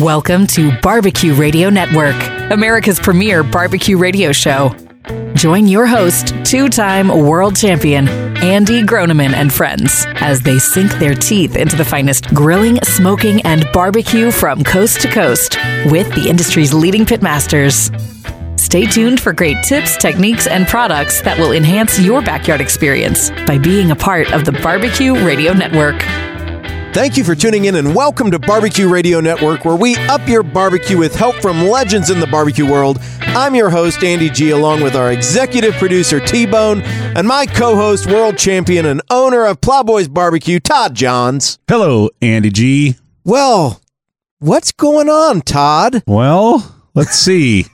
Welcome to Barbecue Radio Network, America's premier barbecue radio show. Join your host, two time world champion, Andy Groneman and friends, as they sink their teeth into the finest grilling, smoking, and barbecue from coast to coast with the industry's leading pitmasters. Stay tuned for great tips, techniques, and products that will enhance your backyard experience by being a part of the Barbecue Radio Network. Thank you for tuning in and welcome to Barbecue Radio Network, where we up your barbecue with help from legends in the barbecue world. I'm your host, Andy G, along with our executive producer, T Bone, and my co host, world champion, and owner of Plowboys Barbecue, Todd Johns. Hello, Andy G. Well, what's going on, Todd? Well, let's see.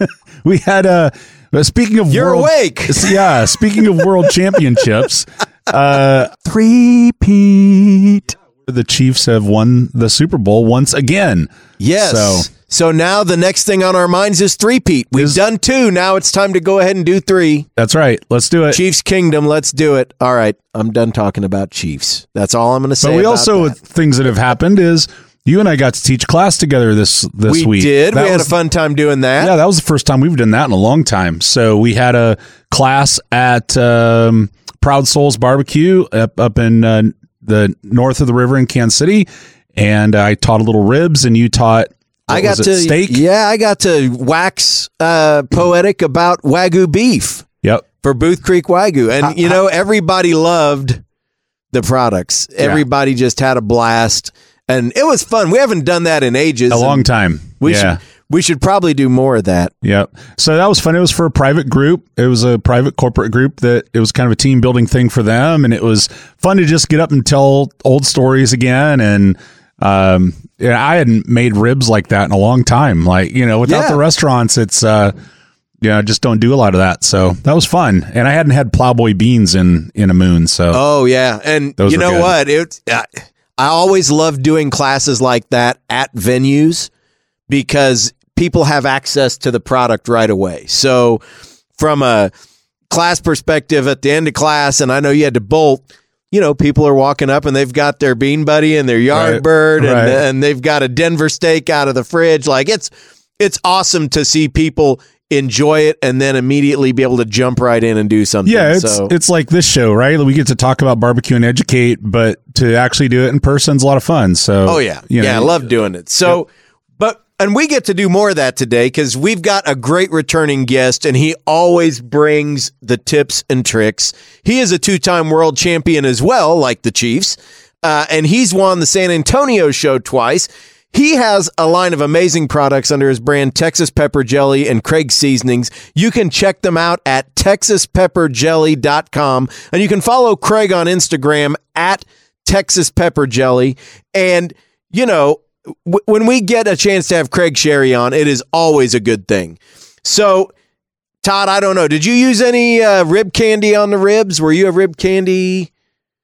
we had a. Uh, speaking of You're world, awake. Yeah, speaking of world championships, uh, three peat. The Chiefs have won the Super Bowl once again. Yes. So So now the next thing on our minds is three Pete. We've Is- done two. Now it's time to go ahead and do three. that's right. Let's do it. Chiefs Kingdom. Let's do it. All right. I'm done talking about Chiefs. That's all I'm going to say. but we also that. things that have happened is you and I got to teach class together this this we week. did. That we had was- a fun time doing that. Yeah, that was the first time we've done that in a long time. So we had a class at um, Proud Souls Barbecue up, up in uh, the north of the river in Kansas City, and I taught a little ribs, and you taught. I got to steak. Yeah, I got to wax uh, poetic about wagyu beef Yep. for Booth Creek Wagyu, and you know everybody loved the products. Everybody just had a blast, and it was fun. We haven't done that in ages. A long time. We yeah. should we should probably do more of that. Yep. So that was fun. It was for a private group. It was a private corporate group that it was kind of a team building thing for them. And it was fun to just get up and tell old stories again. And, um, yeah, I hadn't made ribs like that in a long time. Like, you know, without Yeah. the restaurants, it's, uh, you know, just don't do a lot of that. So that was fun. And I hadn't had plowboy beans in, in a moon. So Oh yeah, and you know good. what? It I, I always love doing classes like that at venues because people have access to the product right away. So from a class perspective at the end of class and I know you had to bolt, you know, people are walking up and they've got their bean buddy and their yard Right, bird and, right. and they've got a Denver steak out of the fridge. Like it's it's awesome to see people enjoy it and then immediately be able to jump right in and do something. Yeah, it's so, it's like this show, right? We get to talk about barbecue and educate, but to actually do it in person is a lot of fun. So, Oh yeah, you know, yeah, I love doing it. So, and we get to do more of that today because we've got a great returning guest, and he always brings the tips and tricks. He is a two-time world champion as well, like the Chiefs, uh, and he's won the San Antonio show twice. He has a line of amazing products under his brand Texas Pepper Jelly and Craig Seasonings. You can check them out at texaspepperjelly.com and you can follow Craig on Instagram at Texas Pepper Jelly. And, you know, w- when we get a chance to have Craig Sharry on, it is always a good thing. So, Todd, I don't know. Did you use any uh, rib candy on the ribs? Were you a rib candy?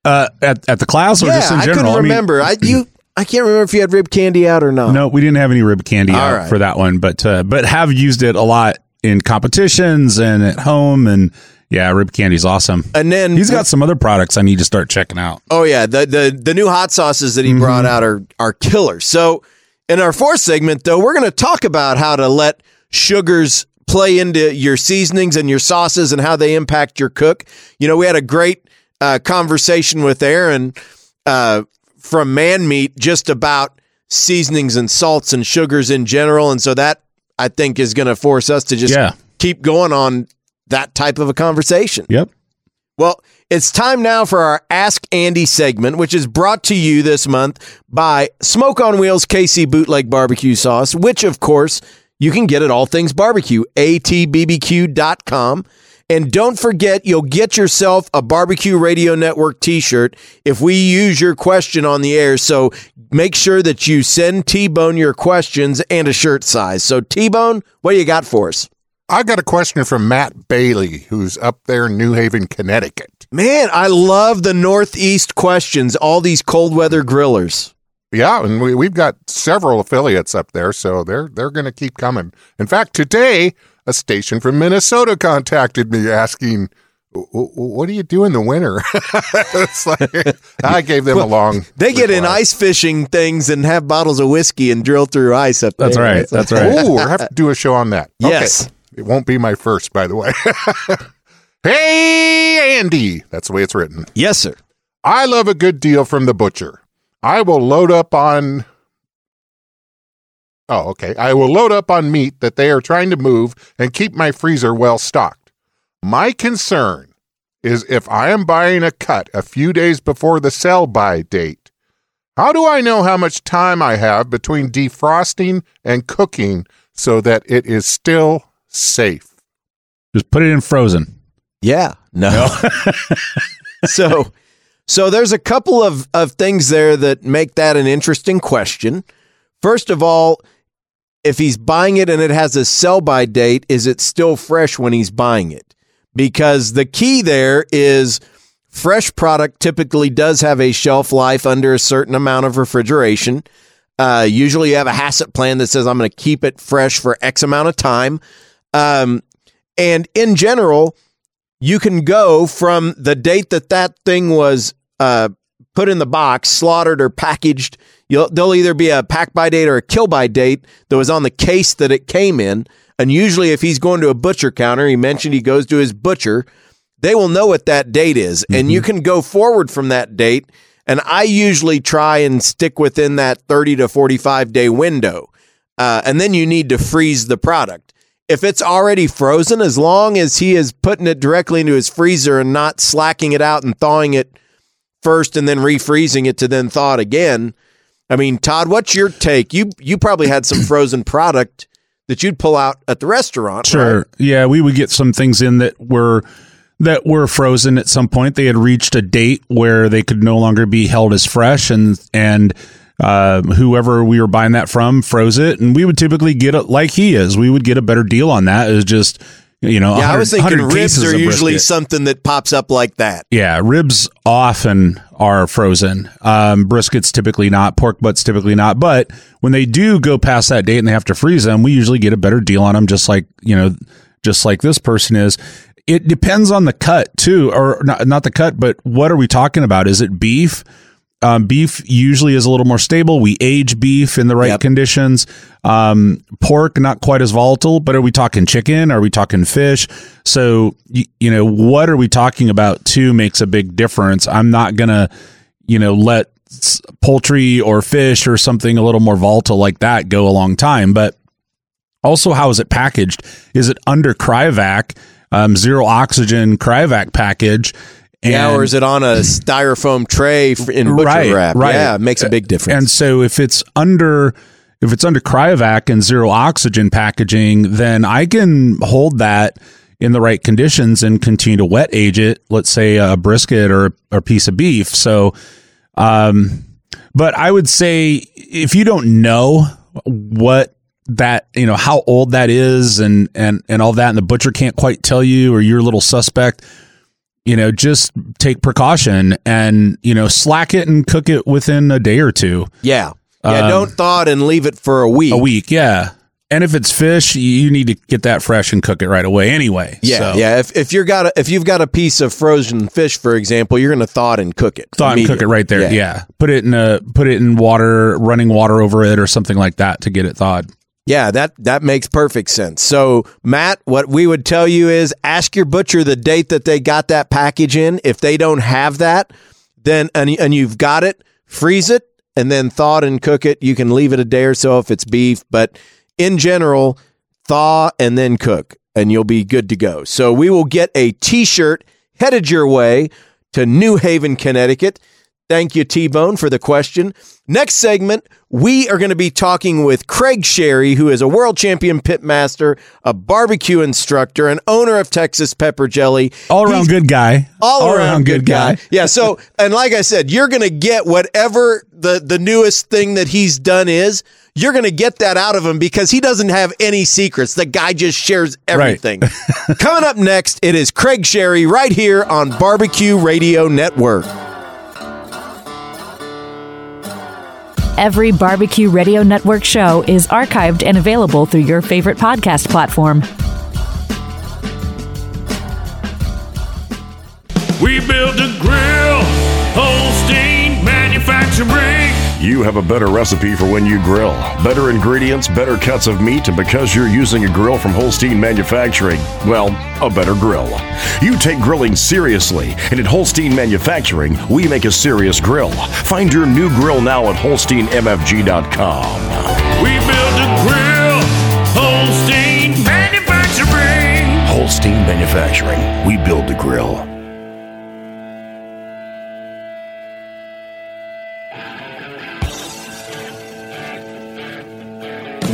uh, at at the class or yeah, just in general? I couldn't mean, remember. I you I can't remember if you had rib candy out or not. No, we didn't have any rib candy All out right. for that one, but uh, but have used it a lot in competitions and at home, and yeah, rib candy's awesome. And then He's got some other products I need to start checking out. Oh yeah, the the the new hot sauces that he brought out are are killer. So in our fourth segment though, we're going to talk about how to let sugars play into your seasonings and your sauces and how they impact your cook. You know, we had a great uh, conversation with Aaron uh, from Man Meat just about seasonings and salts and sugars in general, and so that I think is going to force us to just Yeah. keep going on that type of a conversation. Yep. Well, it's time now for our Ask Andy segment, which is brought to you this month by Smoke on Wheels KC Bootleg Barbecue Sauce, which, of course, you can get at All Things Barbecue, atbbq.com. And don't forget, you'll get yourself a Barbecue Radio Network t shirt if we use your question on the air. So make sure that you send T Bone your questions and a shirt size. So, T Bone, what do you got for us? I got a question from Matt Bailey, who's up there in New Haven, Connecticut. Man, I love the Northeast questions, all these cold weather grillers. Yeah, and we, we've got several affiliates up there, so they're they're going to keep coming. In fact, today a station from Minnesota contacted me asking "W- w- What do you do in the winter? it's like, I gave them a long. They get in ice fishing things and have bottles of whiskey and drill through ice up there. That's right. That's right. Oh, we'll have to do a show on that. Okay. It won't be my first, by the way. hey, Andy. That's the way it's written. Yes, sir. I love a good deal from the butcher. I will load up on. Oh, okay. I will load up on meat that they are trying to move and keep my freezer well stocked. My concern is if I am buying a cut a few days before the sell by date. How do I know how much time I have between defrosting and cooking so that it is still safe? Just put it in frozen. Yeah. No. so so there's a couple of, of things there that make that an interesting question. First of all, if he's buying it and it has a sell by date, is it still fresh when he's buying it? Because the key there is fresh product typically does have a shelf life under a certain amount of refrigeration. Uh, usually you have a HACCP plan that says I'm going to keep it fresh for X amount of time. Um, and in general, you can go from the date that that thing was uh, put in the box, slaughtered or packaged. You'll, there'll either be a pack by date or a kill by date that was on the case that it came in. And usually, if he's going to a butcher counter, he mentioned he goes to his butcher, they will know what that date is. And you can go forward from that date. And I usually try and stick within that 30 to 45 day window. Uh, and then you need to freeze the product. If it's already frozen, as long as he is putting it directly into his freezer and not slacking it out and thawing it first and then refreezing it to then thaw it again. I mean, Todd, what's your take? You you probably had some frozen product that you'd pull out at the restaurant. Sure. right? Yeah, we would get some things in that were that were frozen at some point. They had reached a date where they could no longer be held as fresh, and and uh, whoever we were buying that from froze it, and we would typically get it like he is. We would get a better deal on that. It just you know, Yeah, I was 100 thinking ribs are usually something that pops up like that. Yeah, ribs often are frozen. Um, briskets typically not. Pork butts typically not. But when they do go past that date and they have to freeze them, we usually get a better deal on them. Just like you know, just like this person is. It depends on the cut too, or not, not the cut, but what are we talking about? Is it beef? Um, beef usually is a little more stable. We age beef in the right Yep. conditions. Um, pork not quite as volatile, but are we talking chicken? Are we talking fish? So you, you know what are we talking about? Too makes a big difference. I'm not gonna you know let poultry or fish or something a little more volatile like that go a long time, but also how is it packaged? Is it under cryovac, um, zero oxygen cryovac package? Yeah, or is it on a styrofoam tray in butcher Right, wrap? right. Yeah, it makes a big difference. And so if it's under if it's under cryovac and zero oxygen packaging, then I can hold that in the right conditions and continue to wet age it, let's say a brisket or or a piece of beef. So um but I would say if you don't know what that you know how old that is and and and all that and the butcher can't quite tell you or you're a little suspect you know just take precaution and you know slack it and cook it within a day or two yeah, yeah. Um, don't thaw it and leave it for a week. a week yeah and if it's fish you need to get that fresh and cook it right away anyway Yeah, so, yeah. If if you're got a, if you've got a piece of frozen fish, for example, you're going to thaw it and cook it. thaw and cook it right there yeah. put it in a put it in water running water over it or something like that to get it thawed Yeah, that that makes perfect sense. So, Matt, what we would tell you is ask your butcher the date that they got that package in. If they don't have that, then and, and you've got it, freeze it and then thaw it and cook it. You can leave it a day or so if it's beef, but in general, thaw and then cook and you'll be good to go. So, we will get a t-shirt headed your way to New Haven, Connecticut. Thank you, T Bone, for the question. Next segment, we are going to be talking with Craig Sharry, who is a world champion pitmaster, a barbecue instructor, and owner of Texas Pepper Jelly. all around He's good guy all, around, good guy. Yeah. So, and like I said, you're going to get whatever the the newest thing that he's done is. You're going to get that out of him because he doesn't have any secrets. The guy just shares everything. Coming up next, it is Craig Sharry right here on Barbecue Radio Network. Every Barbecue Radio Network show is archived and available through your favorite podcast platform. We build a grill, Holstein Manufacturing. You have a better recipe for when you grill. Better ingredients, better cuts of meat, and because you're using a grill from Holstein Manufacturing, well, a better grill. You take grilling seriously, and at Holstein Manufacturing, we make a serious grill. Find your new grill now at HolsteinMFG.com. We build a grill. Holstein Manufacturing. Holstein Manufacturing, we build the grill.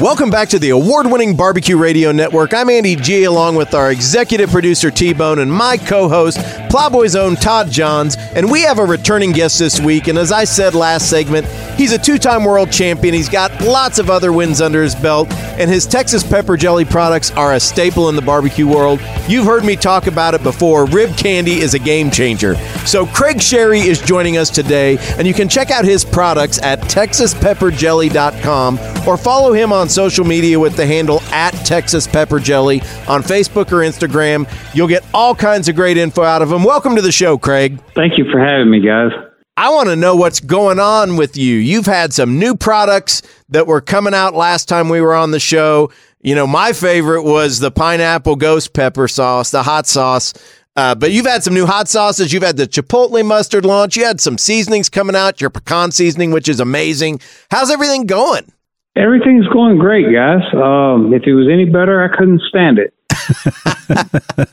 Welcome back to the award winning Barbecue Radio Network. I'm Andy G, along with our executive producer T Bone and my co host, Plowboy's own Todd Johns. And we have a returning guest this week. And as I said last segment, he's a two time world champion. He's got lots of other wins under his belt, and his Texas pepper jelly products are a staple in the barbecue world. You've heard me talk about it before. Rib candy is a game changer. So, Craig Sharry is joining us today, and you can check out his products at texaspepperjelly.com or follow him on social media with the handle at Texas Pepper Jelly on Facebook or Instagram. You'll get all kinds of great info out of him. Welcome to the show, Craig. Thank you for having me, guys. I want to know what's going on with you. You've had some new products that were coming out last time we were on the show. You know, my favorite was the pineapple ghost pepper sauce, the hot sauce. Uh, but you've had some new hot sauces. You've had the chipotle mustard launch. You had some seasonings coming out, your pecan seasoning, which is amazing. How's everything going? Everything's going great, guys. Um, if it was any better, I couldn't stand it.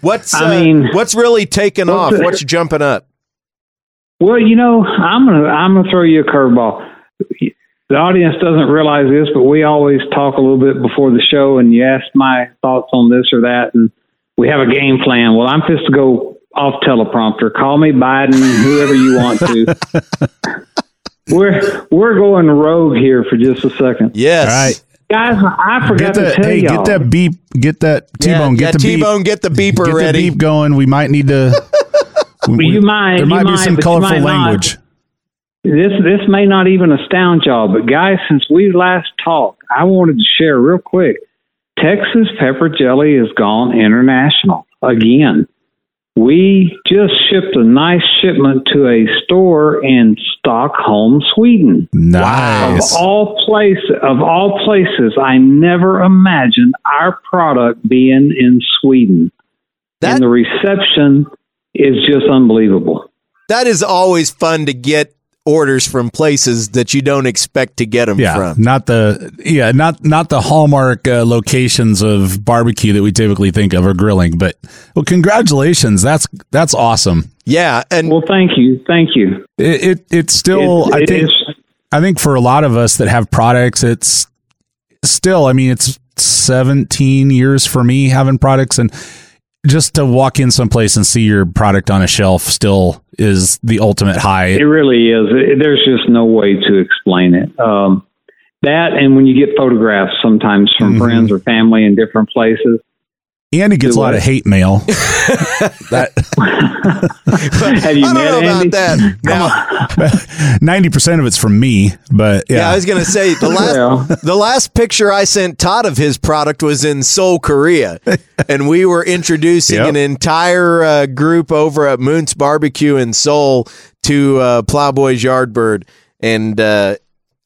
What's I uh, mean- what's really taking off? What's the- What's jumping up? Well, you know, I'm gonna I'm gonna throw you a curveball. The audience doesn't realize this, but we always talk a little bit before the show, and you ask my thoughts on this or that, and we have a game plan. Well, I'm just to go off teleprompter. Call me Biden, whoever you want to. we're we're going rogue here for just a second, Yes. All right. guys. I forgot Get to tell hey, y'all. get that beep, get that T Bone. yeah, get the beep, T-Bone, get the beeper get ready. the beep going. We might need to. we- you might- There you might be might, some colorful might not. language. this this may not even astound y'all, but guys, since we last talked, I wanted to share real quick. Texas pepper jelly has gone international again. We just shipped a nice shipment to a store in Stockholm, Sweden. Nice. Of all place of all places, I never imagined our product being in Sweden. That- and the reception is just unbelievable. That is always fun to get orders from places that you don't expect to get them yeah, from. not the yeah, not not the hallmark uh, locations of barbecue that we typically think of or grilling. But well, congratulations, that's that's awesome. Yeah, and Well, thank you, thank you. It, it it's still It- I it think is- I think for a lot of us that have products, it's still I mean it's 17 years for me having products and just to walk in someplace and see your product on a shelf still is the ultimate high. It really is. There's just no way to explain it. Um, that and when you get photographs sometimes from Mhm. friends or family in different places. And it gets a lot what? of hate mail. that Have you I don't know Andy? about that. Ninety percent of it's from me, but yeah, yeah. I was gonna say the last Well. the last picture I sent Todd of his product was in Seoul, Korea, and we were introducing Yep. an entire uh, group over at Moon's Barbecue in Seoul to uh, Plowboy's Yardbird, and uh,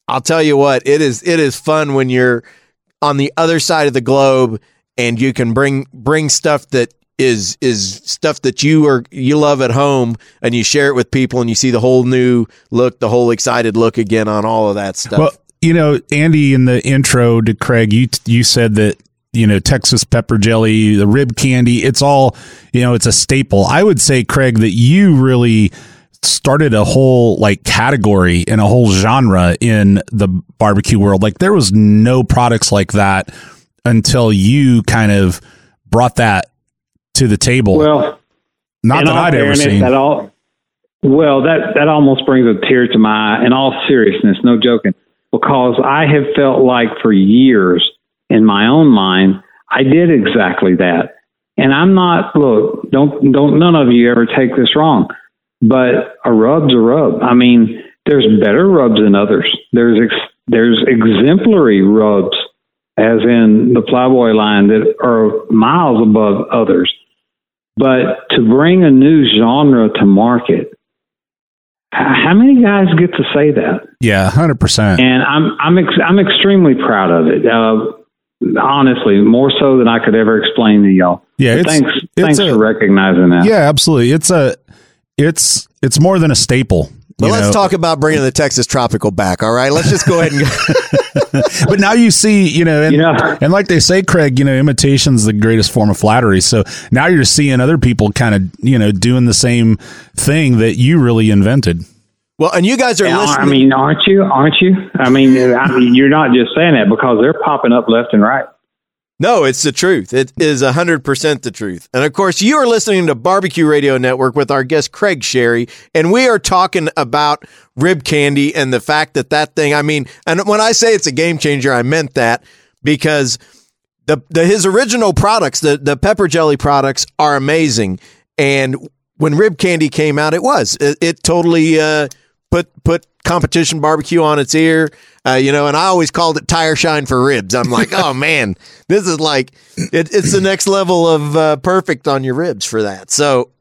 I'll tell you what, it is it is fun when you're on the other side of the globe and you can bring bring stuff that is is stuff that you are you love at home and you share it with people and you see the whole new look, the whole excited look again on all of that stuff. Well, you know, Andy, in the intro to Craig, you you said that you know Texas pepper jelly, the rib candy, it's all you know, it's a staple. I would say, Craig, that you really started a whole like category and a whole genre in the barbecue world. Like there was no products like that until you kind of brought that to the table. Well, Not that I'd ever seen. That all, well, that that almost brings a tear to my eye. In all seriousness, no joking, because I have felt like for years in my own mind, I did exactly that. And I'm not. Look, don't don't none of you ever take this wrong, but a rub's a rub. I mean, there's better rubs than others. There's ex, there's exemplary rubs, as in the Plowboy line, that are miles above others. But to bring a new genre to market, how many guys get to say that? Yeah, hundred percent. And I'm I'm ex- I'm extremely proud of it. Uh, honestly, more so than I could ever explain to y'all. Yeah, it's- thanks it's thanks a- for recognizing that. Yeah, absolutely. It's a it's it's more than a staple. But let's know? talk about bringing the Texas Tropical back. All right, let's just go ahead and go. But now you see, you know, and, You know- and like they say, Craig, you know, imitation's the greatest form of flattery. So now you're seeing other people kind of, you know, doing the same thing that you really invented. well, and you guys are Yeah, listening. I mean, aren't you? Aren't you? I mean, I mean, you're not just saying that because they're popping up left and right. No, it's the truth. It is 100% the truth. And of course, you are listening to Barbecue Radio Network with our guest, Craig Sharry, and we are talking about rib candy and the fact that that thing, I mean, and when I say it's a game changer, I meant that because the, the his original products, the, the pepper jelly products are amazing. And when rib candy came out, it was, it, it totally, uh, put, put competition barbecue on its ear. Uh, you know, and I always called it tire shine for ribs. I'm like, oh man, this is like it, it's the next level of uh, perfect on your ribs for that. So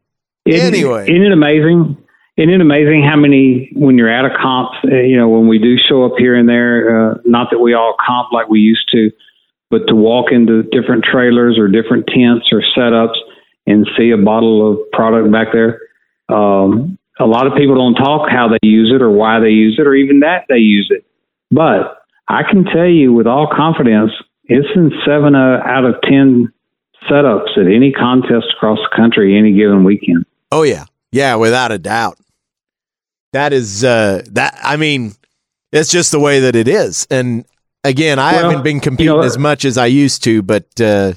Isn't- Anyway. isn't it amazing? Isn't it amazing how many when you're at a comp? uh, You know, when we do show up here and there, uh, not that we all comp like we used to, but to walk into different trailers or different tents or setups and see a bottle of product back there. Um, a lot of people don't talk how they use it or why they use it or even that they use it. But I can tell you with all confidence, it's in seven uh, out of ten setups at any contest across the country any given weekend. Oh yeah, yeah, without a doubt. That is uh, that. I mean, it's just the way that it is. And again, I Well, haven't been competing you know, as much as I used to, but uh,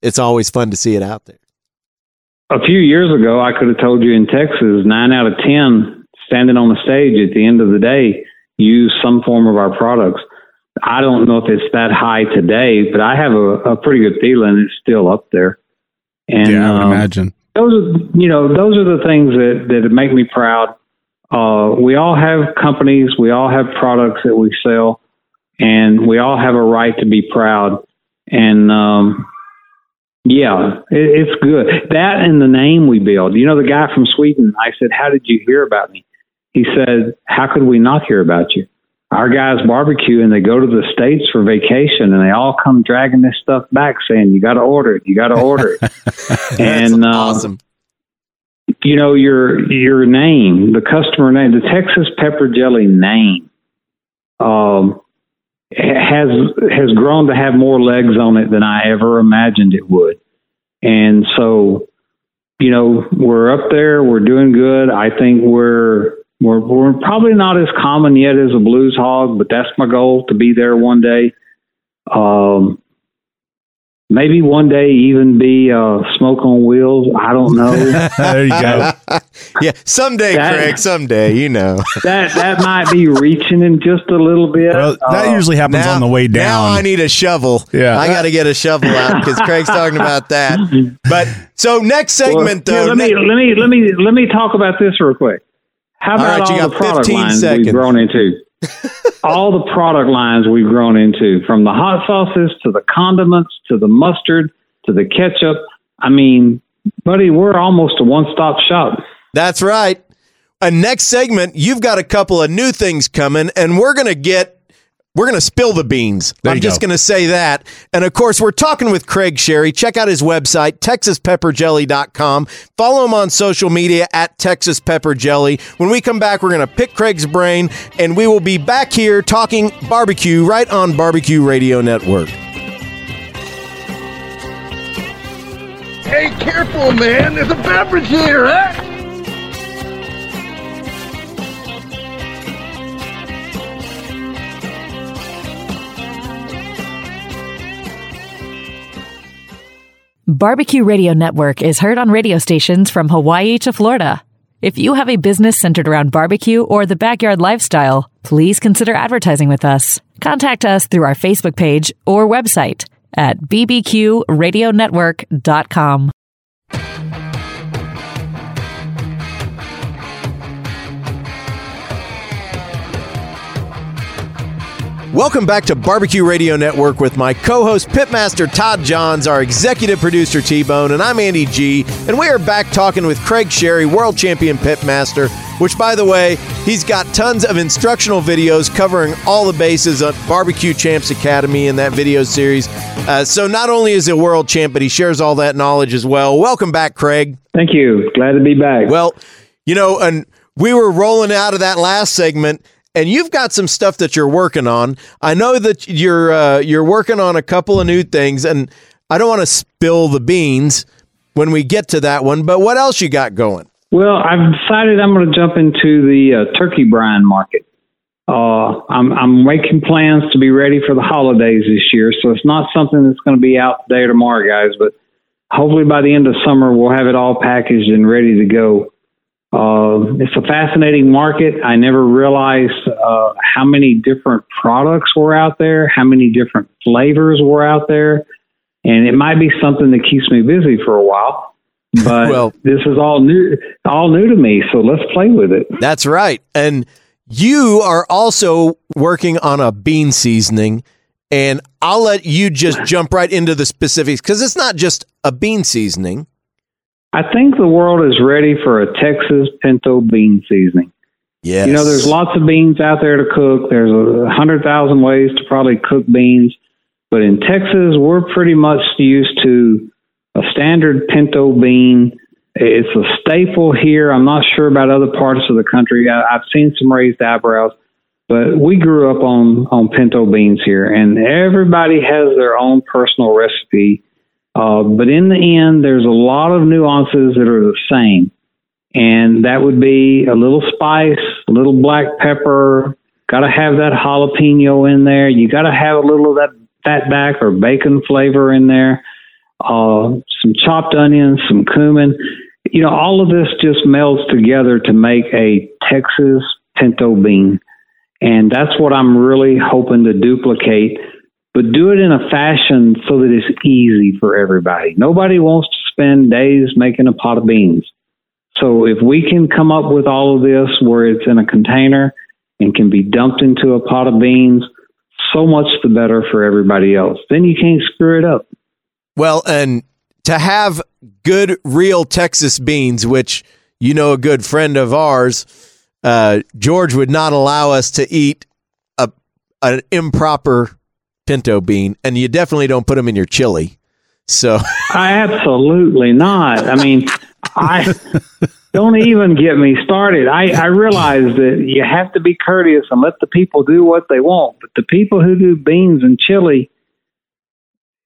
it's always fun to see it out there. A few years ago, I could have told you in Texas, nine out of 10 standing on the stage at the end of the day use some form of our products. I don't know if it's that high today, but I have a, a pretty good feeling it's still up there. And yeah, I would um, imagine. those are, you know, those are the things that, that make me proud. Uh, we all have companies, we all have products that we sell, and we all have a right to be proud. And, um, yeah, it's good. That and the name we build. You know, the guy from Sweden, I said, How did you hear about me? He said, How could we not hear about you? Our guys barbecue and they go to the States for vacation and they all come dragging this stuff back saying, You got to order it. You got to order it. And, um, awesome. you know your your name, the customer name, the Texas pepper jelly name, um, has has grown to have more legs on it than I ever imagined it would, and so you know we're up there, we're doing good. I think we're we're we're probably not as common yet as a blues hog, but that's my goal to be there one day. Um, maybe one day even be uh, smoke on wheels. I don't know. there you go. yeah, someday, that- Craig, someday, you know. that that might be reaching in just a little bit. Well, that Uh, usually happens on the way down. Now. I need a shovel. Yeah. I got to get a shovel out because Craig's talking about that. But so next segment, here, though. let me let me let me let me talk about this real quick. How about right, all, the product 15 lines seconds. we've grown into? All the product lines we've grown into, from the hot sauces to the condiments to the mustard to the ketchup. I mean, buddy, we're almost a one-stop shop. That's right. A next segment, you've got a couple of new things coming, and we're gonna get we're gonna spill the beans. There I'm just go. gonna say that. And of course, we're talking with Craig Sharry. Check out his website, texaspepperjelly.com. Follow him on social media at Texas Pepper Jelly. When we come back, we're gonna pick Craig's brain, and we will be back here talking barbecue right on Barbecue Radio Network. Hey, careful, man. There's a beverage here, huh? Barbecue Radio Network is heard on radio stations from Hawaii to Florida. If you have a business centered around barbecue or the backyard lifestyle, please consider advertising with us. Contact us through our Facebook page or website at bbqradionetwork.com. Welcome back to Barbecue Radio Network with my co host, Pitmaster Todd Johns, our executive producer, T Bone, and I'm Andy G. And we are back talking with Craig Sharry, world champion Pitmaster, which, by the way, he's got tons of instructional videos covering all the bases on Barbecue Champs Academy in that video series. Uh, so not only is he a world champ, but he shares all that knowledge as well. Welcome back, Craig. Thank you. Glad to be back. Well, you know, and we were rolling out of that last segment and you've got some stuff that you're working on. I know that you're uh, you're working on a couple of new things, and I don't want to spill the beans when we get to that one. But what else you got going? Well, I've decided I'm going to jump into the uh, turkey brine market. Uh, I'm, I'm making plans to be ready for the holidays this year, so it's not something that's going to be out today or tomorrow, guys. But hopefully by the end of summer, we'll have it all packaged and ready to go. Uh, it's a fascinating market. I never realized uh, how many different products were out there, how many different flavors were out there, and it might be something that keeps me busy for a while. But well, this is all new, all new to me. So let's play with it. That's right. And you are also working on a bean seasoning, and I'll let you just jump right into the specifics because it's not just a bean seasoning. I think the world is ready for a Texas pinto bean seasoning. Yes. You know, there's lots of beans out there to cook. There's a hundred thousand ways to probably cook beans. But in Texas, we're pretty much used to a standard pinto bean. It's a staple here. I'm not sure about other parts of the country. I, I've seen some raised eyebrows, but we grew up on, on pinto beans here, and everybody has their own personal recipe uh, but in the end, there's a lot of nuances that are the same. And that would be a little spice, a little black pepper, got to have that jalapeno in there. You got to have a little of that fat back or bacon flavor in there, uh, some chopped onions, some cumin. You know, all of this just melds together to make a Texas pinto bean. And that's what I'm really hoping to duplicate but do it in a fashion so that it's easy for everybody. Nobody wants to spend days making a pot of beans. So if we can come up with all of this where it's in a container and can be dumped into a pot of beans, so much the better for everybody else. Then you can't screw it up. Well, and to have good, real Texas beans, which you know a good friend of ours, uh, George would not allow us to eat a an improper pinto bean, and you definitely don't put them in your chili. So, I absolutely not. I mean, I don't even get me started. I, I realize that you have to be courteous and let the people do what they want, but the people who do beans and chili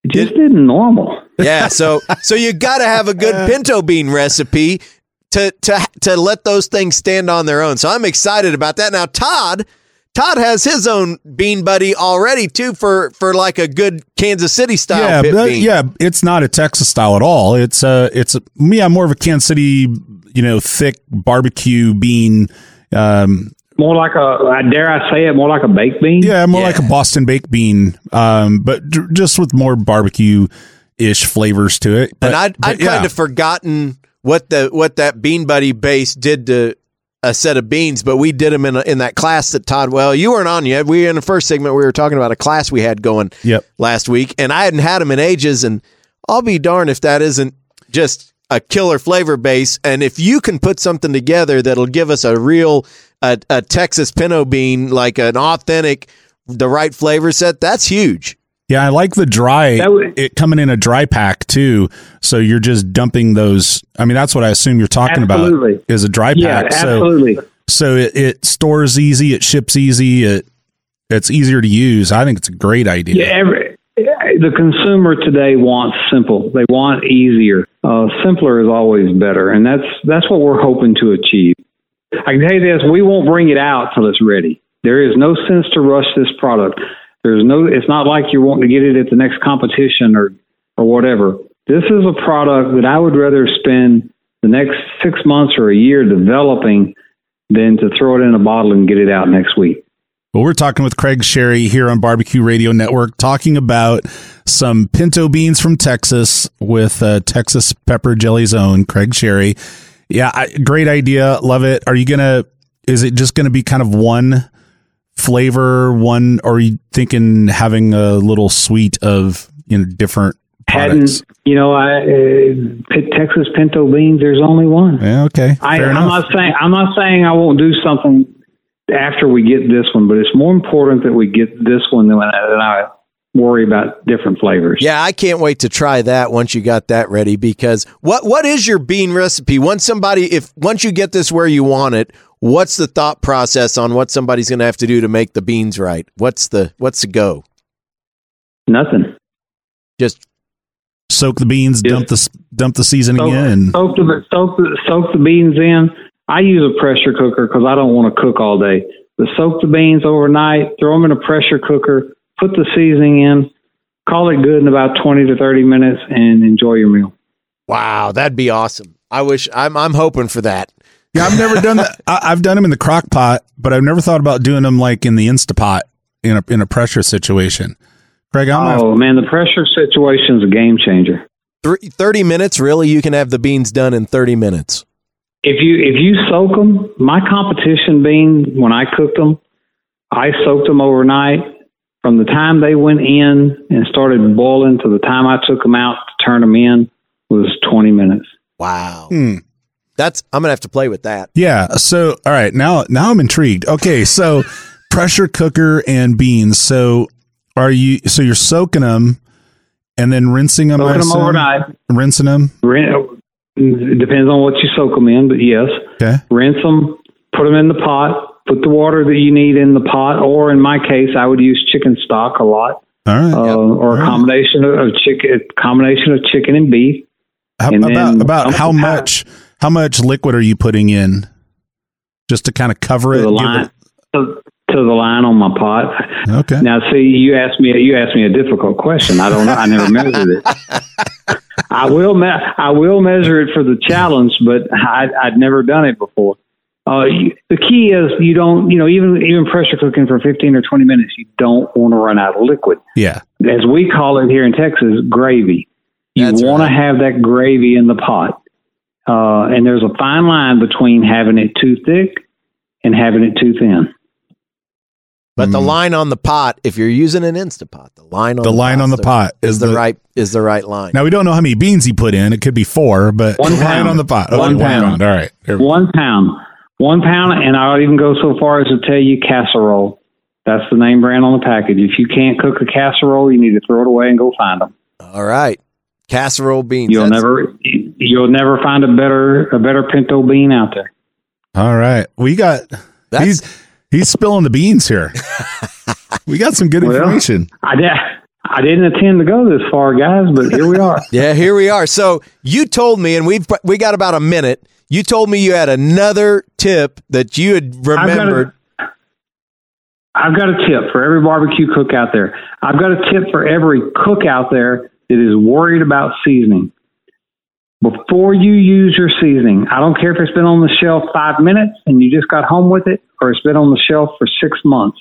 just isn't normal. Yeah, so so you got to have a good pinto bean recipe to to to let those things stand on their own. So I'm excited about that. Now, Todd Todd has his own bean buddy already too for for like a good Kansas City style. Yeah, but, yeah, it's not a Texas style at all. It's uh it's a, yeah more of a Kansas City, you know, thick barbecue bean. Um, more like a dare I say it, more like a baked bean. Yeah, more yeah. like a Boston baked bean, um, but d- just with more barbecue ish flavors to it. But, and I'd, I'd yeah. kind of forgotten what the what that bean buddy base did to a set of beans, but we did them in a, in that class that Todd. Well, you weren't on yet. We in the first segment we were talking about a class we had going yep. last week, and I hadn't had them in ages. And I'll be darned if that isn't just a killer flavor base. And if you can put something together that'll give us a real a, a Texas pinto bean, like an authentic, the right flavor set, that's huge. Yeah, I like the dry it coming in a dry pack too. So you're just dumping those. I mean, that's what I assume you're talking absolutely. about is a dry pack. Yeah, absolutely. So, so it, it stores easy, it ships easy, it it's easier to use. I think it's a great idea. Yeah, every, the consumer today wants simple. They want easier. Uh, simpler is always better, and that's that's what we're hoping to achieve. I can tell you this: we won't bring it out till it's ready. There is no sense to rush this product. There's no. It's not like you're wanting to get it at the next competition or or whatever. This is a product that I would rather spend the next six months or a year developing than to throw it in a bottle and get it out next week. Well, we're talking with Craig Sharry here on Barbecue Radio Network, talking about some pinto beans from Texas with uh, Texas Pepper Jelly Zone. Craig Sharry, yeah, I, great idea, love it. Are you gonna? Is it just going to be kind of one flavor one, or are you thinking having a little suite of you know different products? Hadn't you know? I uh, Texas pinto beans. There's only one. Yeah, okay, I, fair I'm not saying I'm not saying I won't do something after we get this one, but it's more important that we get this one than I, than I worry about different flavors. Yeah, I can't wait to try that once you got that ready because what what is your bean recipe? Once somebody if once you get this where you want it, what's the thought process on what somebody's going to have to do to make the beans right? What's the what's the go? Nothing. Just Soak the beans, Yeah. dump the dump the seasoning Soak, in. soak the soak the soak the beans in. I use a pressure cooker because I don't want to cook all day. But soak the beans overnight, throw them in a pressure cooker, put the seasoning in, call it good in about twenty to thirty minutes, and enjoy your meal. wow, that'd be awesome. I wish I'm I'm hoping for that. Yeah, I've never done that. I, I've done them in the crock pot, but I've never thought about doing them like in the Instapot in a in a pressure situation. Craig, I'm gonna have- Oh man, the pressure situation is a game changer. Three, 30 minutes really you can have the beans done in 30 minutes. If you if you soak them, my competition bean when I cooked them, I soaked them overnight. From the time they went in and started boiling to the time I took them out to turn them in was twenty minutes. Wow. Hmm. That's I'm going to have to play with that. Yeah. So, all right. Now, now I'm intrigued. Okay. So, pressure cooker and beans. So, are you? So you're soaking them and then rinsing them. Soaking them overnight. Rinsing them. Rin- It depends on what you soak them in, but yes, Okay. rinse them, put them in the pot, put the water that you need in the pot, or in my case, I would use chicken stock a lot, All right. uh, or a combination of, of chicken, combination of chicken and beef. How, and about about how much? How much liquid are you putting in? Just to kind of cover to it. the line it- to, to the line on my pot. okay. Now, see, you asked me you asked me a difficult question. I don't know. I never measured it. I will me- I will measure it for the challenge, but I, I'd never done it before. Uh, you, the key is you don't you know even even pressure cooking for fifteen or twenty minutes you don't want to run out of liquid yeah. as we call it here in Texas gravy. You want right. to have that gravy in the pot, uh, and there's a fine line between having it too thick and having it too thin. But the Mm. line on the pot, if you're using an Instapot, the line on The line on the pot is is the, the- right is the right line. Now we don't know how many beans he put in. It could be four, but One the line on the pot. Okay, One pound. All right. One pound. One pound. and I'll even go so far as to tell you casserole. That's the name brand on the package. If you can't cook a casserole, you need to throw it away and go find them. All right. Casserole beans. You'll That's- never, you'll never find a better, a better pinto bean out there. All right. We got That's- he's he's spilling the beans here. we got some good Well, information. I did, I didn't intend to go this far, guys, but here we are. Yeah, here we are. So you told me, and we've we got about a minute. You told me you had another tip that you had I've got, remembered. a, I've got a tip for every barbecue cook out there. I've got a tip for every cook out there that is worried about seasoning. Before you use your seasoning, I don't care if it's been on the shelf five minutes and you just got home with it, or it's been on the shelf for six months.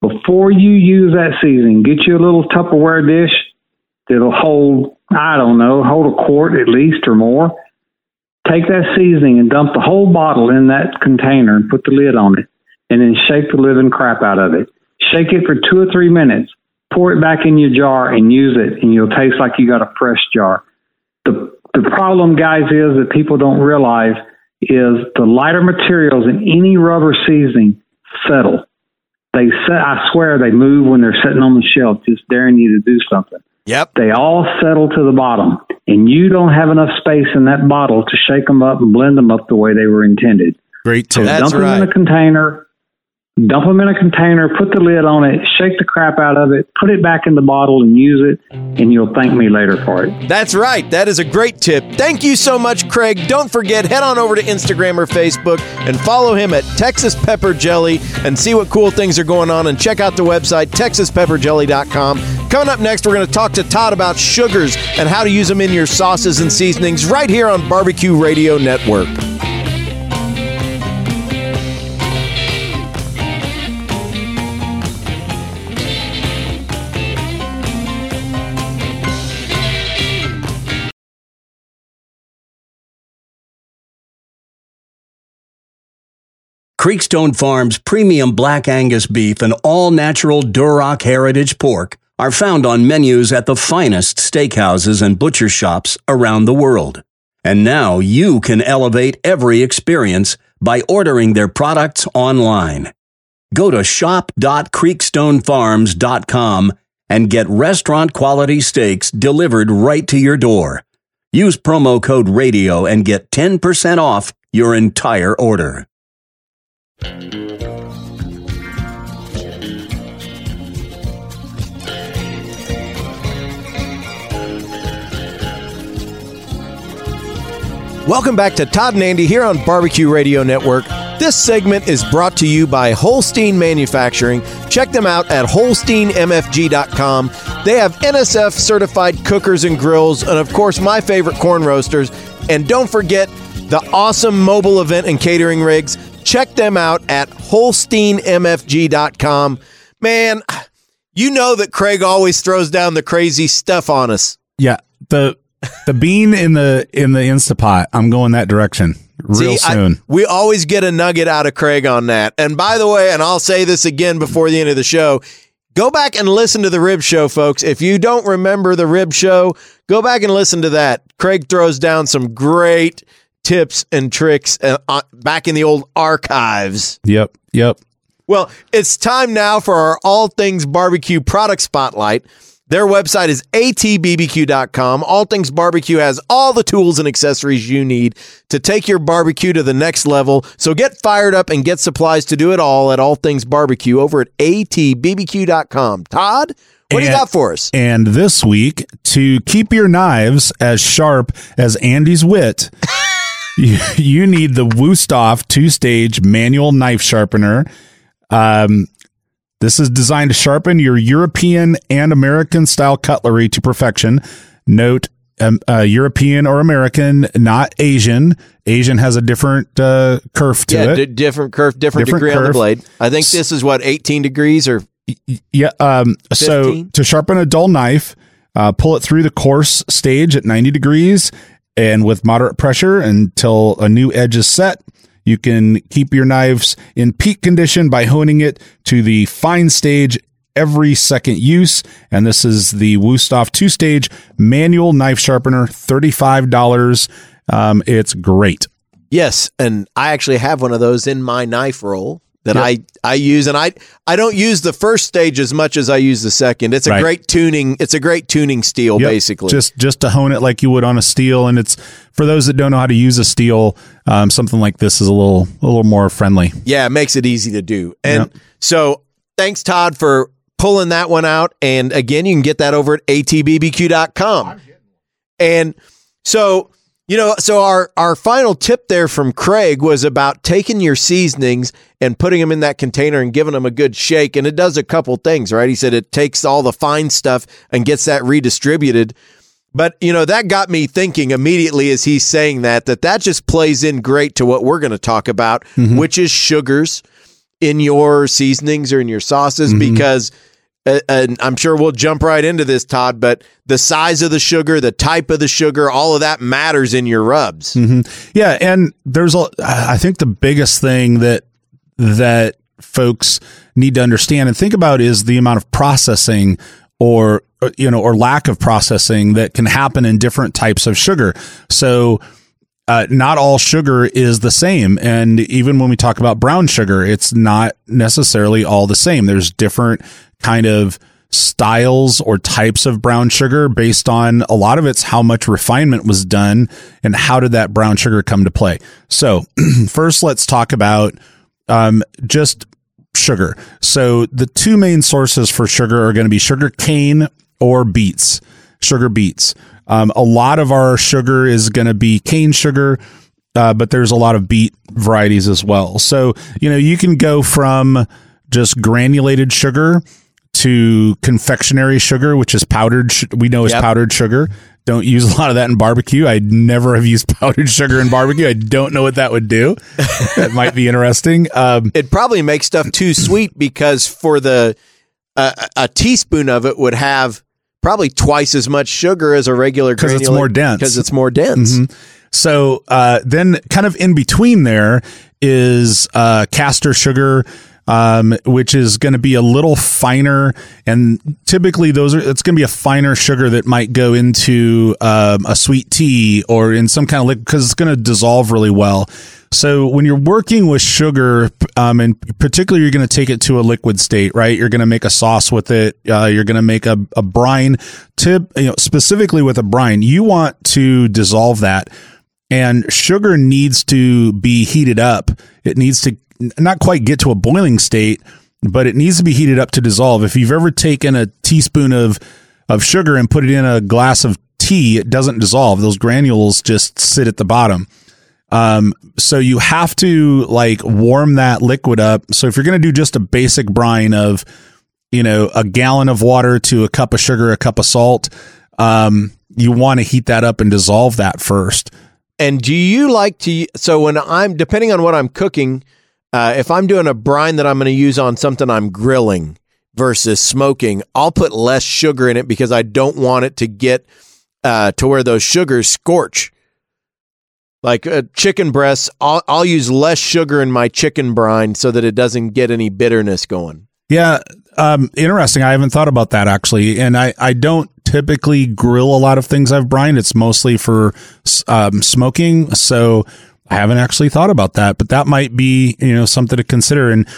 Before you use that seasoning, get you a little Tupperware dish that'll hold, I don't know, hold a quart at least or more. Take that seasoning and dump the whole bottle in that container and put the lid on it, and then shake the living crap out of it. Shake it for two or three minutes. Pour it back in your jar and use it, and you'll taste like you got a fresh jar. The the problem, guys, is that people don't realize is the lighter materials in any rubber seasoning settle. They set, I swear they move when they're sitting on the shelf, just daring you to do something Yep. they all settle to the bottom, and you don't have enough space in that bottle to shake them up and blend them up the way they were intended. Great So. That's dump them in a container, dump them in a container, put the lid on it, shake the crap out of it, put it back in the bottle, and use it, and you'll thank me later for it. That's right. That is a great tip. Thank you so much, Craig. Don't forget, head on over to Instagram or Facebook and follow him at Texas Pepper Jelly and see what cool things are going on. And check out the website, texaspepperjelly.com. Coming up next, we're going to talk to Todd about sugars and how to use them in your sauces and seasonings right here on Barbecue Radio Network. Creekstone Farms premium black Angus beef and all natural Duroc heritage pork are found on menus at the finest steakhouses and butcher shops around the world. And now you can elevate every experience by ordering their products online. Go to shop.creekstonefarms.com and get restaurant quality steaks delivered right to your door. Use promo code RADIO and get 10% off your entire order. Welcome back to Todd and Andy here on Barbecue Radio Network. This segment is brought to you by Holstein Manufacturing. Check them out at holsteinmfg.com. They have NSF certified cookers and grills, and of course, my favorite corn roasters. And don't forget the awesome mobile event and catering rigs. Check them out at holsteinmfg.com. Man, you know that Craig always throws down the crazy stuff on us. Yeah, the the bean in the in the Instapot. I'm going that direction real See, I- soon. we always get a nugget out of Craig on that. And by the way, and I'll say this again before the end of the show. Go back and listen to the Rib Show, folks. If you don't remember the Rib Show, go back and listen to that. Craig throws down some great tips and tricks uh, uh, back in the old archives. yep, yep. Well, it's time now for our all things barbecue product spotlight. Their website is atbbq.com. All Things Barbecue has all the tools and accessories you need to take your barbecue to the next level. So get fired up and get supplies to do it all at All Things Barbecue over at atbbq.com. Todd, what do you got for us? And this week, to keep your knives as sharp as Andy's wit, you, you need the Wusthof two stage manual knife sharpener. Um, this is designed to sharpen your European and American style cutlery to perfection. Note um, uh, European or American, not Asian. Asian has a different uh, curve to Yeah, it. d- different curve, different, Different degree on the blade. I think this is what 18 degrees or Yeah. Um, so to sharpen a dull knife, uh, pull it through the coarse stage at 90 degrees and with moderate pressure until a new edge is set. You can keep your knives in peak condition by honing it to the fine stage every second use. And this is the Wusthof two stage manual knife sharpener, $35. Um, it's great. Yes, and I actually have one of those in my knife roll that I I use, and I I don't use the first stage as much as I use the second. It's a Right. great tuning. It's a great tuning steel, Yep. basically. just just to hone it like you would on a steel and it's for those that don't know how to use a steel um, something like this is a little a little more friendly yeah, it makes it easy to do. And Yep. so, thanks Todd for pulling that one out. And again, you can get that over at atbbq.com. And so, you know, so our our final tip there from Craig was about taking your seasonings and putting them in that container and giving them a good shake. And it does a couple things, right? He said it takes all the fine stuff and gets that redistributed. But you know that got me thinking immediately as he's saying that that that just plays in great to what we're going to talk about, which is sugars in your seasonings or in your sauces because uh, and I'm sure we'll jump right into this Todd but the size of the sugar the type of the sugar all of that matters in your rubs. Yeah and there's a i think the biggest thing that that folks need to understand and think about is the amount of processing or uh, you know or lack of processing that can happen in different types of sugar. So uh, not all sugar is the same. And even when we talk about brown sugar, it's not necessarily all the same. There's different kind of styles or types of brown sugar based on a lot of it's how much refinement was done and how did that brown sugar come to play. So first, let's talk about um, just sugar. So the two main sources for sugar are going to be sugar cane or beets, sugar beets. Um, a lot of our sugar is going to be cane sugar, uh, but there's a lot of beet varieties as well. So, you know, you can go from just granulated sugar to confectionery sugar, which is powdered, sh- we know is Yep. powdered sugar. Don't use a lot of that in barbecue. I never have used powdered sugar in barbecue. I don't know what that would do. that might be interesting. Um, it probably makes stuff too sweet because for the uh, a teaspoon of it would have probably twice as much sugar as a regular 'Cause it's more dense. because it's more dense Mhm. So uh, then, kind of in between there is uh, castor sugar. Um, which is going to be a little finer, and typically those are it's going to be a finer sugar that might go into um, a sweet tea or in some kind of liquid because it's going to dissolve really well. So when you're working with sugar, um, and particularly you're going to take it to a liquid state, right? You're going to make a sauce with it. Uh, you're going to make a, a brine. Tip, you know, specifically with a brine, you want to dissolve that, and sugar needs to be heated up. It needs to not quite get to a boiling state, but it needs to be heated up to dissolve. If you've ever taken a teaspoon of of sugar and put it in a glass of tea, it doesn't dissolve. Those granules just sit at the bottom. Um, so you have to like warm that liquid up. So if you're going to do just a basic brine of, you know, a gallon of water to a cup of sugar, a cup of salt, um, you want to heat that up and dissolve that first. And do you like to? So when I'm depending on what I'm cooking, uh, if I'm doing a brine that I'm going to use on something I'm grilling versus smoking, I'll put less sugar in it because I don't want it to get uh, to where those sugars scorch. Like uh, chicken breasts, I'll, I'll use less sugar in my chicken brine so that it doesn't get any bitterness going. Yeah, um, interesting. I haven't thought about that actually, and I I don't typically grill a lot of things I've brined. It's mostly for um, smoking, so I haven't actually thought about that. But that might be you know something to consider. And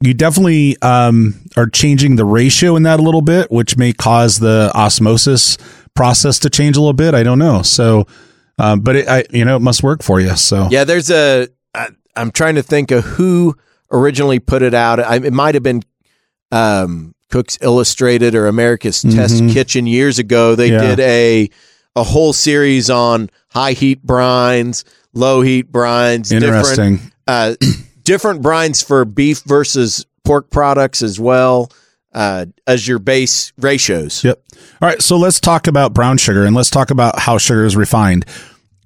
you definitely um, are changing the ratio in that a little bit, which may cause the osmosis process to change a little bit. I don't know. So um, but it, I, you know, it must work for you. So yeah, there's a. I, I'm trying to think of who originally put it out. I, it might have been um, Cooks Illustrated or America's mm-hmm. Test Kitchen years ago. They yeah. did a a whole series on high heat brines, low heat brines, interesting, different, uh, different brines for beef versus pork products as well uh, as your base ratios. Yep. All right. So let's talk about brown sugar and let's talk about how sugar is refined.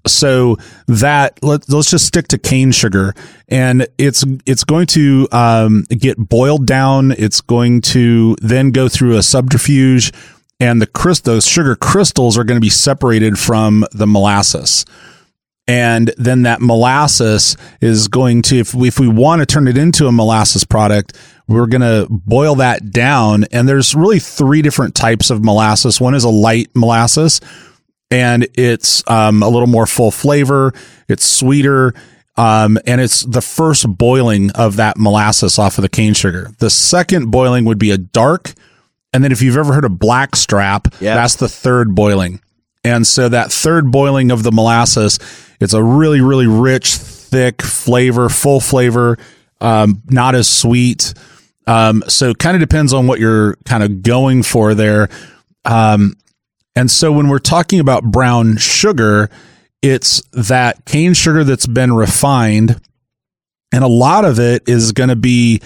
So that let, let's just stick to cane sugar and it's it's going to um, get boiled down. It's going to then go through a subterfuge and the crystal sugar crystals are going to be separated from the molasses and then that molasses is going to if we, if we want to turn it into a molasses product we're going to boil that down. And there's really three different types of molasses. One is a light molasses and it's um, a little more full flavor it's sweeter um, and it's the first boiling of that molasses off of the cane sugar. The second boiling would be a dark and then if you've ever heard of black strap yep. that's the third boiling. And so that third boiling of the molasses it's a really, really rich, thick flavor, full flavor, um, not as sweet. Um, so kind of depends on what you're kind of going for there. Um, and so when we're talking about brown sugar, it's that cane sugar that's been refined. And a lot of it is going to be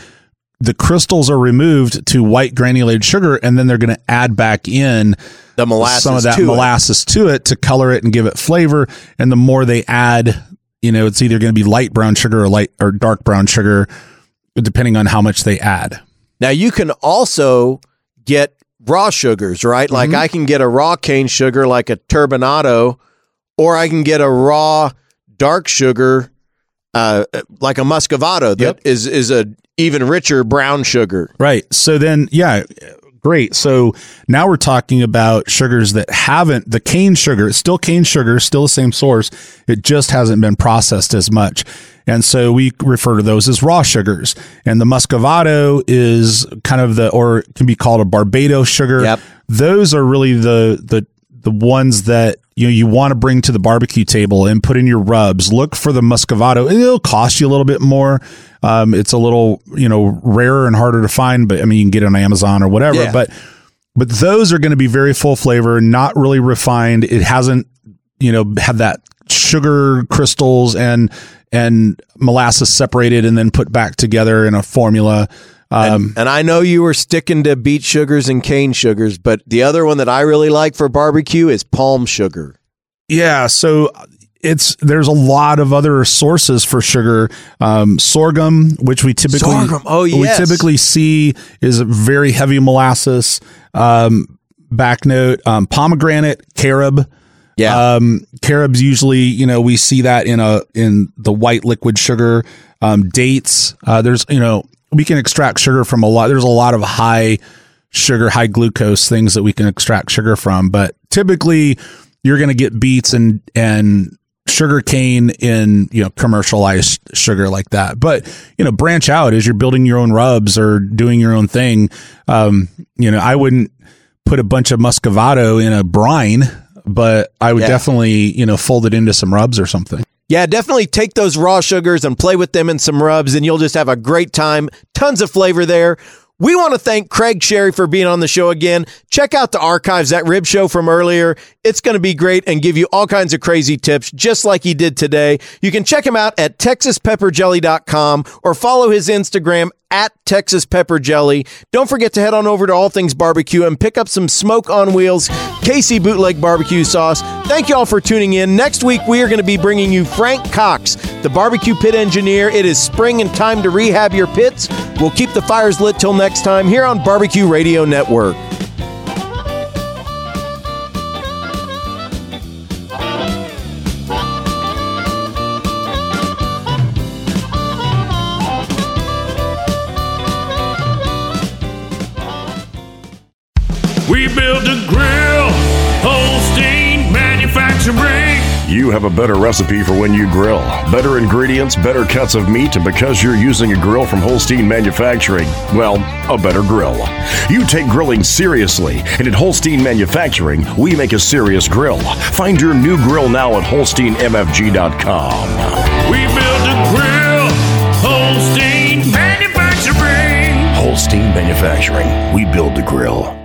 the crystals are removed to white granulated sugar, and then they're going to add back in the molasses some of that to molasses it. to it to color it and give it flavor. And the more they add, you know, it's either going to be light brown sugar or light or dark brown sugar, depending on how much they add. Now you can also get raw sugars, right? Like mm-hmm. I can get a raw cane sugar like a turbinado, or I can get a raw dark sugar uh, like a muscovado that yep. is is a even richer brown sugar. Right. So then, yeah, great. So now we're talking about sugars that haven't the cane sugar. It's still cane sugar, still the same source. It just hasn't been processed as much. And so we refer to those as raw sugars. And the muscovado is kind of the, or can be called a Barbados sugar. Yep. Those are really the, the, the ones that you know you want to bring to the barbecue table and put in your rubs. Look for the muscovado. It'll cost you a little bit more. Um, it's a little you know rarer and harder to find, but I mean you can get it on Amazon or whatever. Yeah. But but those are going to be very full flavor, not really refined. It hasn't you know had that sugar crystals and and molasses separated and then put back together in a formula. Um, and, and, I know you were sticking to beet sugars and cane sugars, but the other one that I really like for barbecue is palm sugar. Yeah, so it's there's a lot of other sources for sugar. Um, sorghum, which we typically sorghum. Oh, yes. we typically see is very heavy molasses. Um, back note: um, pomegranate, carob. Yeah. Um, carobs usually, you know, we see that in a in the white liquid sugar. Um, dates. Uh, there's, you know, we can extract sugar from a lot. There's a lot of high sugar, high glucose things that we can extract sugar from. But typically, you're going to get beets and and sugar cane in you know commercialized sugar like that. But you know, branch out as you're building your own rubs or doing your own thing. Um, you know, I wouldn't put a bunch of muscovado in a brine, but I would Yeah. definitely you know fold it into some rubs or something. Yeah, definitely take those raw sugars and play with them in some rubs, and you'll just have a great time. Tons of flavor there. We want to thank Craig Sharry for being on the show again. Check out the archives, that rib show from earlier. It's going to be great and give you all kinds of crazy tips, just like he did today. You can check him out at texaspepperjelly.com or follow his Instagram at Texas Pepper Jelly. Don't forget to head on over to All Things Barbecue and pick up some Smoke on Wheels Casey Bootleg Barbecue Sauce. Thank you all for tuning in. Next week, we are going to be bringing you Frank Cox, the barbecue pit engineer. It is spring and time to rehab your pits. We'll keep the fires lit till next time here on Barbecue Radio Network. You have a better recipe for when you grill. Better ingredients, better cuts of meat, and because you're using a grill from Holstein Manufacturing, well, a better grill. You take grilling seriously, and at Holstein Manufacturing, we make a serious grill. Find your new grill now at holsteinmfg.com. We build a grill, Holstein Manufacturing. Holstein Manufacturing, we build the grill.